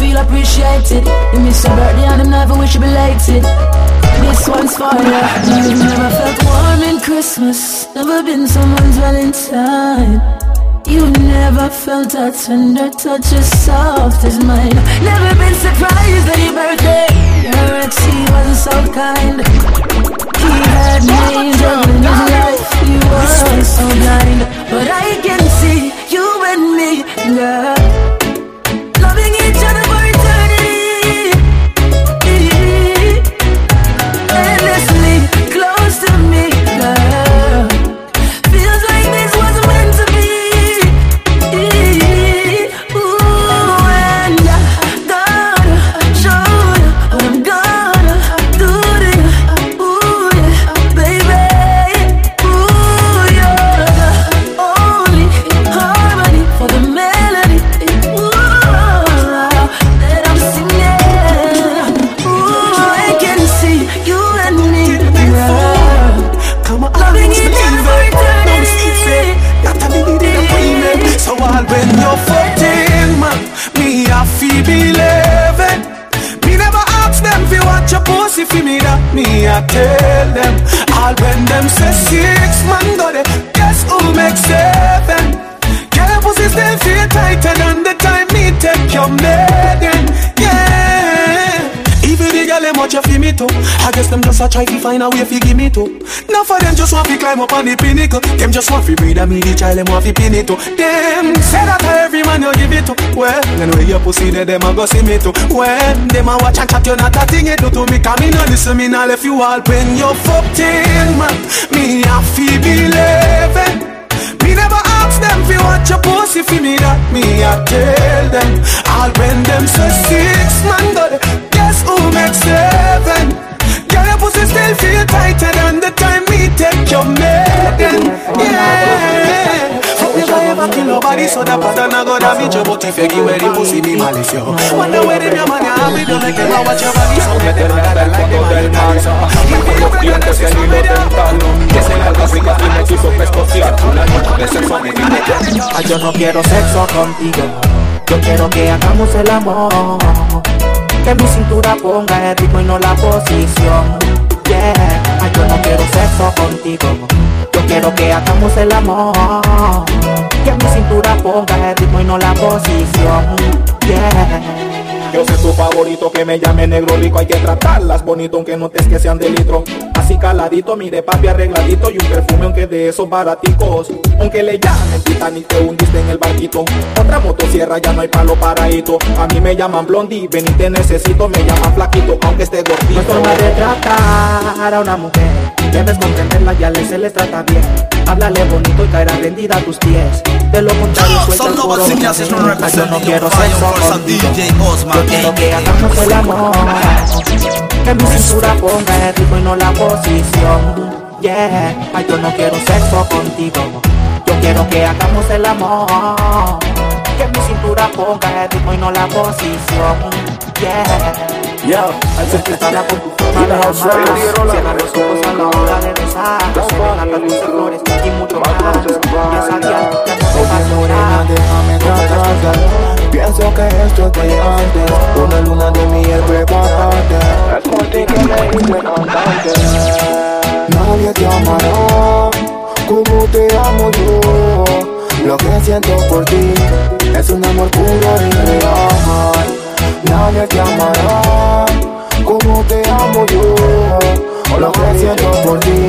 feel appreciated. You miss your birthday and them never wish you belated. This one's for you. You've never felt warm in Christmas, never been someone's Valentine. You never felt a tender touch as soft as mine. Never been surprised on your birthday. Your ex, he wasn't so kind. He had me juggling his life. He was so blind. Tell them. All when them say six man got it, guess who make seven? Girl, pussy still feel tighter than the time me take your maiden. Watch you feel me too. I guess them just a try to find a way to give me too. Now for them just want to climb up on the pinnacle. Them just want to breed a me the child them want to pin it to. Them say that every man you give it to. Well, then when your pussy there, them a go see me too. When them a watch and chat, you not a thing it do to me. Come in and listen me now left you all when you're 14, man. Me a feel. Yo yo no quiero sexo contigo Yo quiero que hagamos el amor Que mi cintura ponga el ritmo y no la posición Yeah, ay, yo no quiero sexo contigo Yo quiero que hagamos el amor Que mi cintura ponga el ritmo y no la posición. Yeah. Yo sé tu favorito que me llame negro rico Hay que tratarlas bonito aunque notes que sean de litro. Así caladito, mire papi arregladito Y un perfume aunque de esos baraticos. Aunque le llamen Titanic te hundiste en el barquito. Otra motosierra ya no hay palo paradito. A mí me llaman blondie, ven y te necesito Me llaman flaquito aunque esté gordito. No es forma de tratar a una mujer Debes comprenderla, ya le se les trata bien Háblale bonito y caerá rendida a tus pies. De lo contrario suelta el coro. Yo no quiero sexo contigo Yo quiero que hagamos el amor. Que mi cintura ponga el ritmo y no la posición. Yeah, ay yo no quiero sexo contigo Yo quiero que hagamos el amor. Que mi cintura ponga el ritmo y no la posición. Yeah Yo, al sentirla con tu forma de amar Cierra los ojos a la hora de besar Se luces, flores y mucho más. bien que no te a déjame Pienso que esto es de antes. Una luna de miel prepárate Es por ti que me hice cantante Nadie te amará como te amo yo. Lo que siento por ti es un amor puro y real Nadie te amará. Como te amo yo. Lo que siento por ti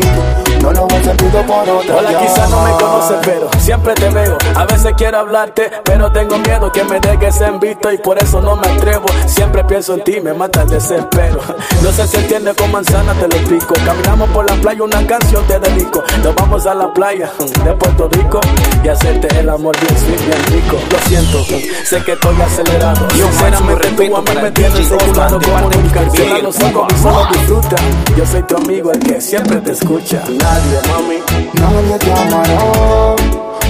no lo he sentido por otra Hola, quizás no me conoces, pero siempre te veo. A veces quiero hablarte, pero tengo miedo que me dejes en visto y por eso no me atrevo. Siempre pienso en ti, me mata el desespero. No sé si entiendes con manzana, te lo explico. Caminamos por la playa, una canción te dedico. Nos vamos a la playa de Puerto Rico y hacerte el amor bien sweet, bien rico. Lo siento, sé que estoy acelerado. Yo, Sinceramente, tú a mí me tienes seculado como nunca. Cierra los ojos y solo disfruta. Yo soy tu amigo, el que siempre te escucha. Nadie, mami. Nadie te amará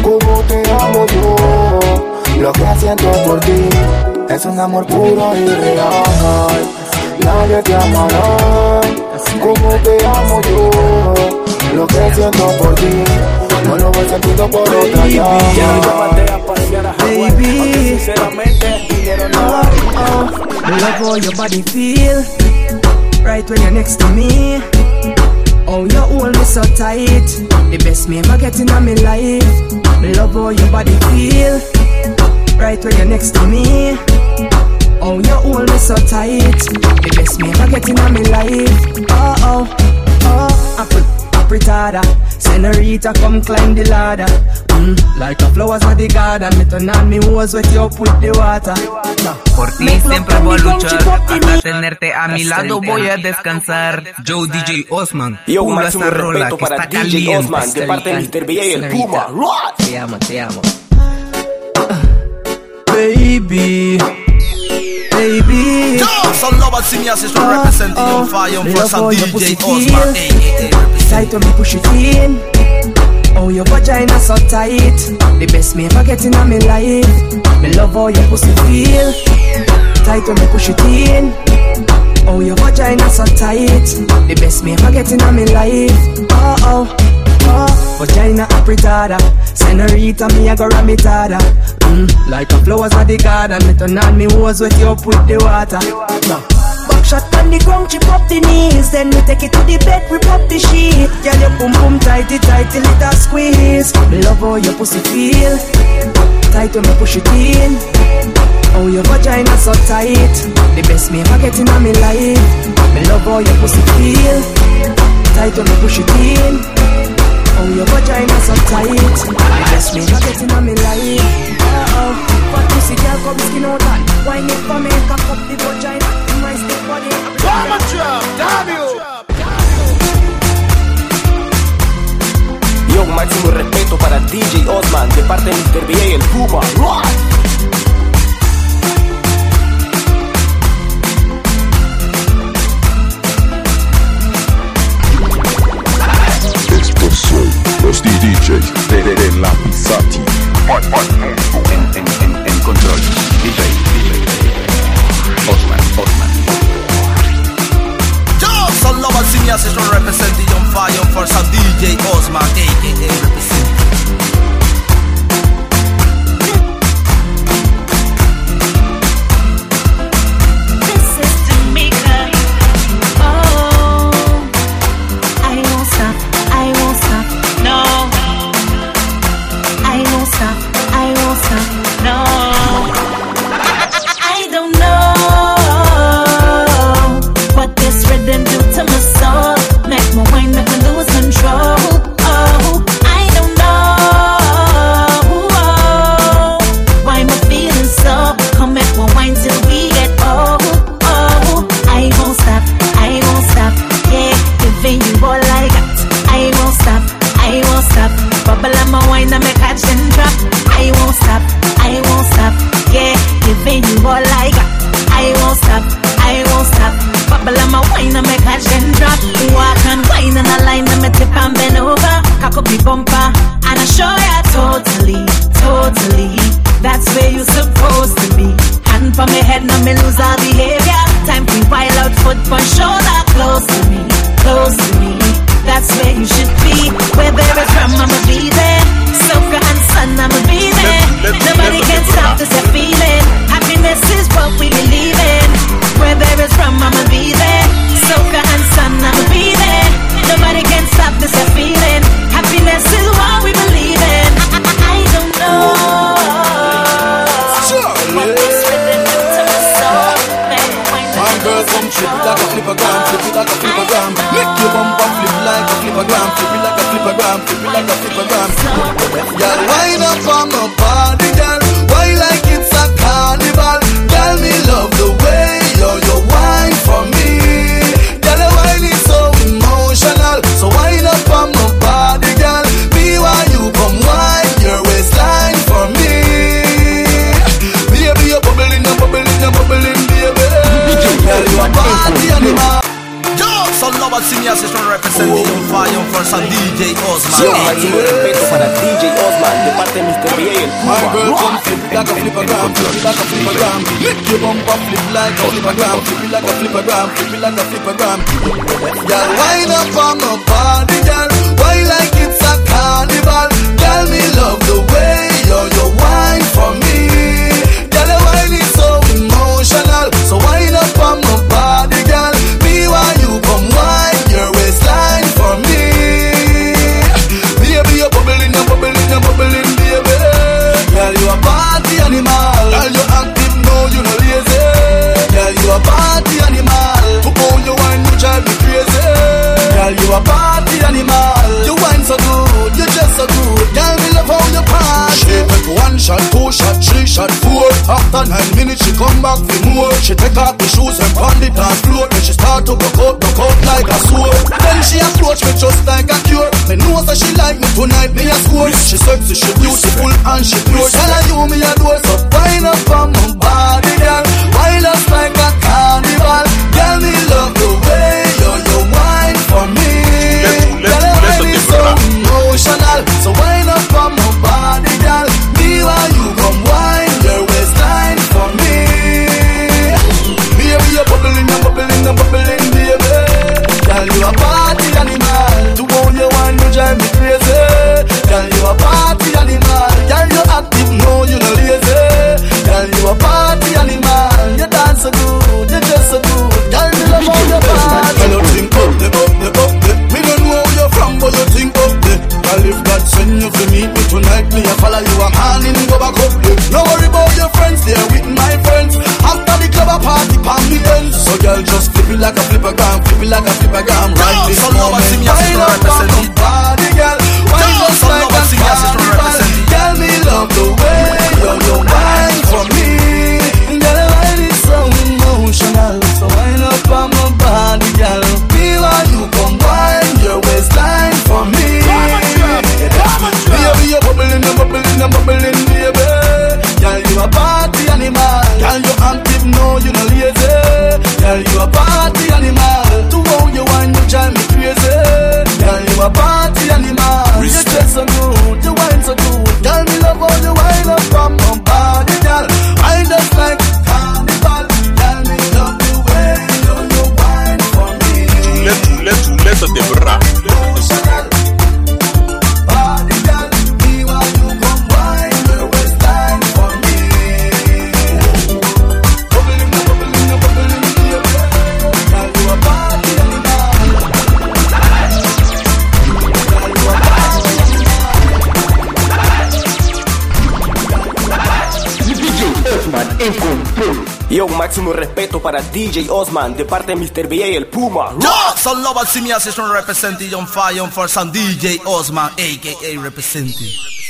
como te amo yo. Lo que siento por ti es un amor puro y real. Nadie te amará como te amo yo. Lo que siento por ti no lo he sentido por otra Quiero llevarte a pasear a baby. sinceramente, dinero no oh, oh, love how your body feel. Right when you're next to me. Oh, you hold me so tight. The best me ever get in my life. Love how your body feel. Right when you're next to me. Oh, you hold me so tight. The best me ever get in my life. Oh, oh, oh, apple apretada. Senorita, come climb the ladder. Mm, like a flowers of the garden. Me turn on me hose with you put the water. Por ti siempre voy a luchar. Hasta tenerte a mi lado voy a descansar. Joe DJ Osman. Yo, un máximo respeto para DJ Osman de parte de Mr. B y el Puma. Te amo, te amo. Baby baby. Yo, some lovers sing yes, it's representing on fire for some DJ Osman. Tight when me push it in. Oh, your vagina so tight. The best me ever get in my life. Me love how your pussy feel. Tight when me push it in. Oh, your vagina so tight. The best me ever get in my life. Oh, oh. Vagina apretada. Senorita, me a go ramitada. Mm, like a flowers of the garden. Me turn on me hose with you up the water. No. Backshot on the ground, chip up the knees. Then we take it to the bed, rip up the sheet. Girl, your boom boom tighty tighty, till it squeeze. Me love how your pussy feel. Tight when me push it in. Oh, your vagina so tight. The best me ever get in my life. Me love how your pussy feel. Tight when me push it in. Oh, your vagina so tight. The best me ever get in my life. Oh, oh. But pussy girl come skin out and wine it for me, cock up the vagina. Bomba trap. Yo, máximo respeto para DJ Osman de parte de Mr. B y el Puma. los DJs de, de, de la Pisati. En, en, en, en control, DJ, like a flipper gram, flip it like a flipper gram. Make your bumper flip like a flipper gram, flip it like a flipper gram, flip it like a flipper gram. Girl, wind up on my body, girl. Why like it's a carnival? Girl, me love the way on the dance floor. Then she start to buck out, buck out like a sword. Then she approach me just like a cure. Me know that she like me tonight, me a score. She sexy, she beautiful, and she pure. Tell her you me a door, so wind up on my body, girl. Wild up like a carnival. Girl, me love the way you you wine for me. Girl, I need so emotional. Yo, máximo respeto para DJ Osman de parte de Mr. BA el Puma. Yeah, so love and see me as representing on fire for some DJ Osman, aka representing.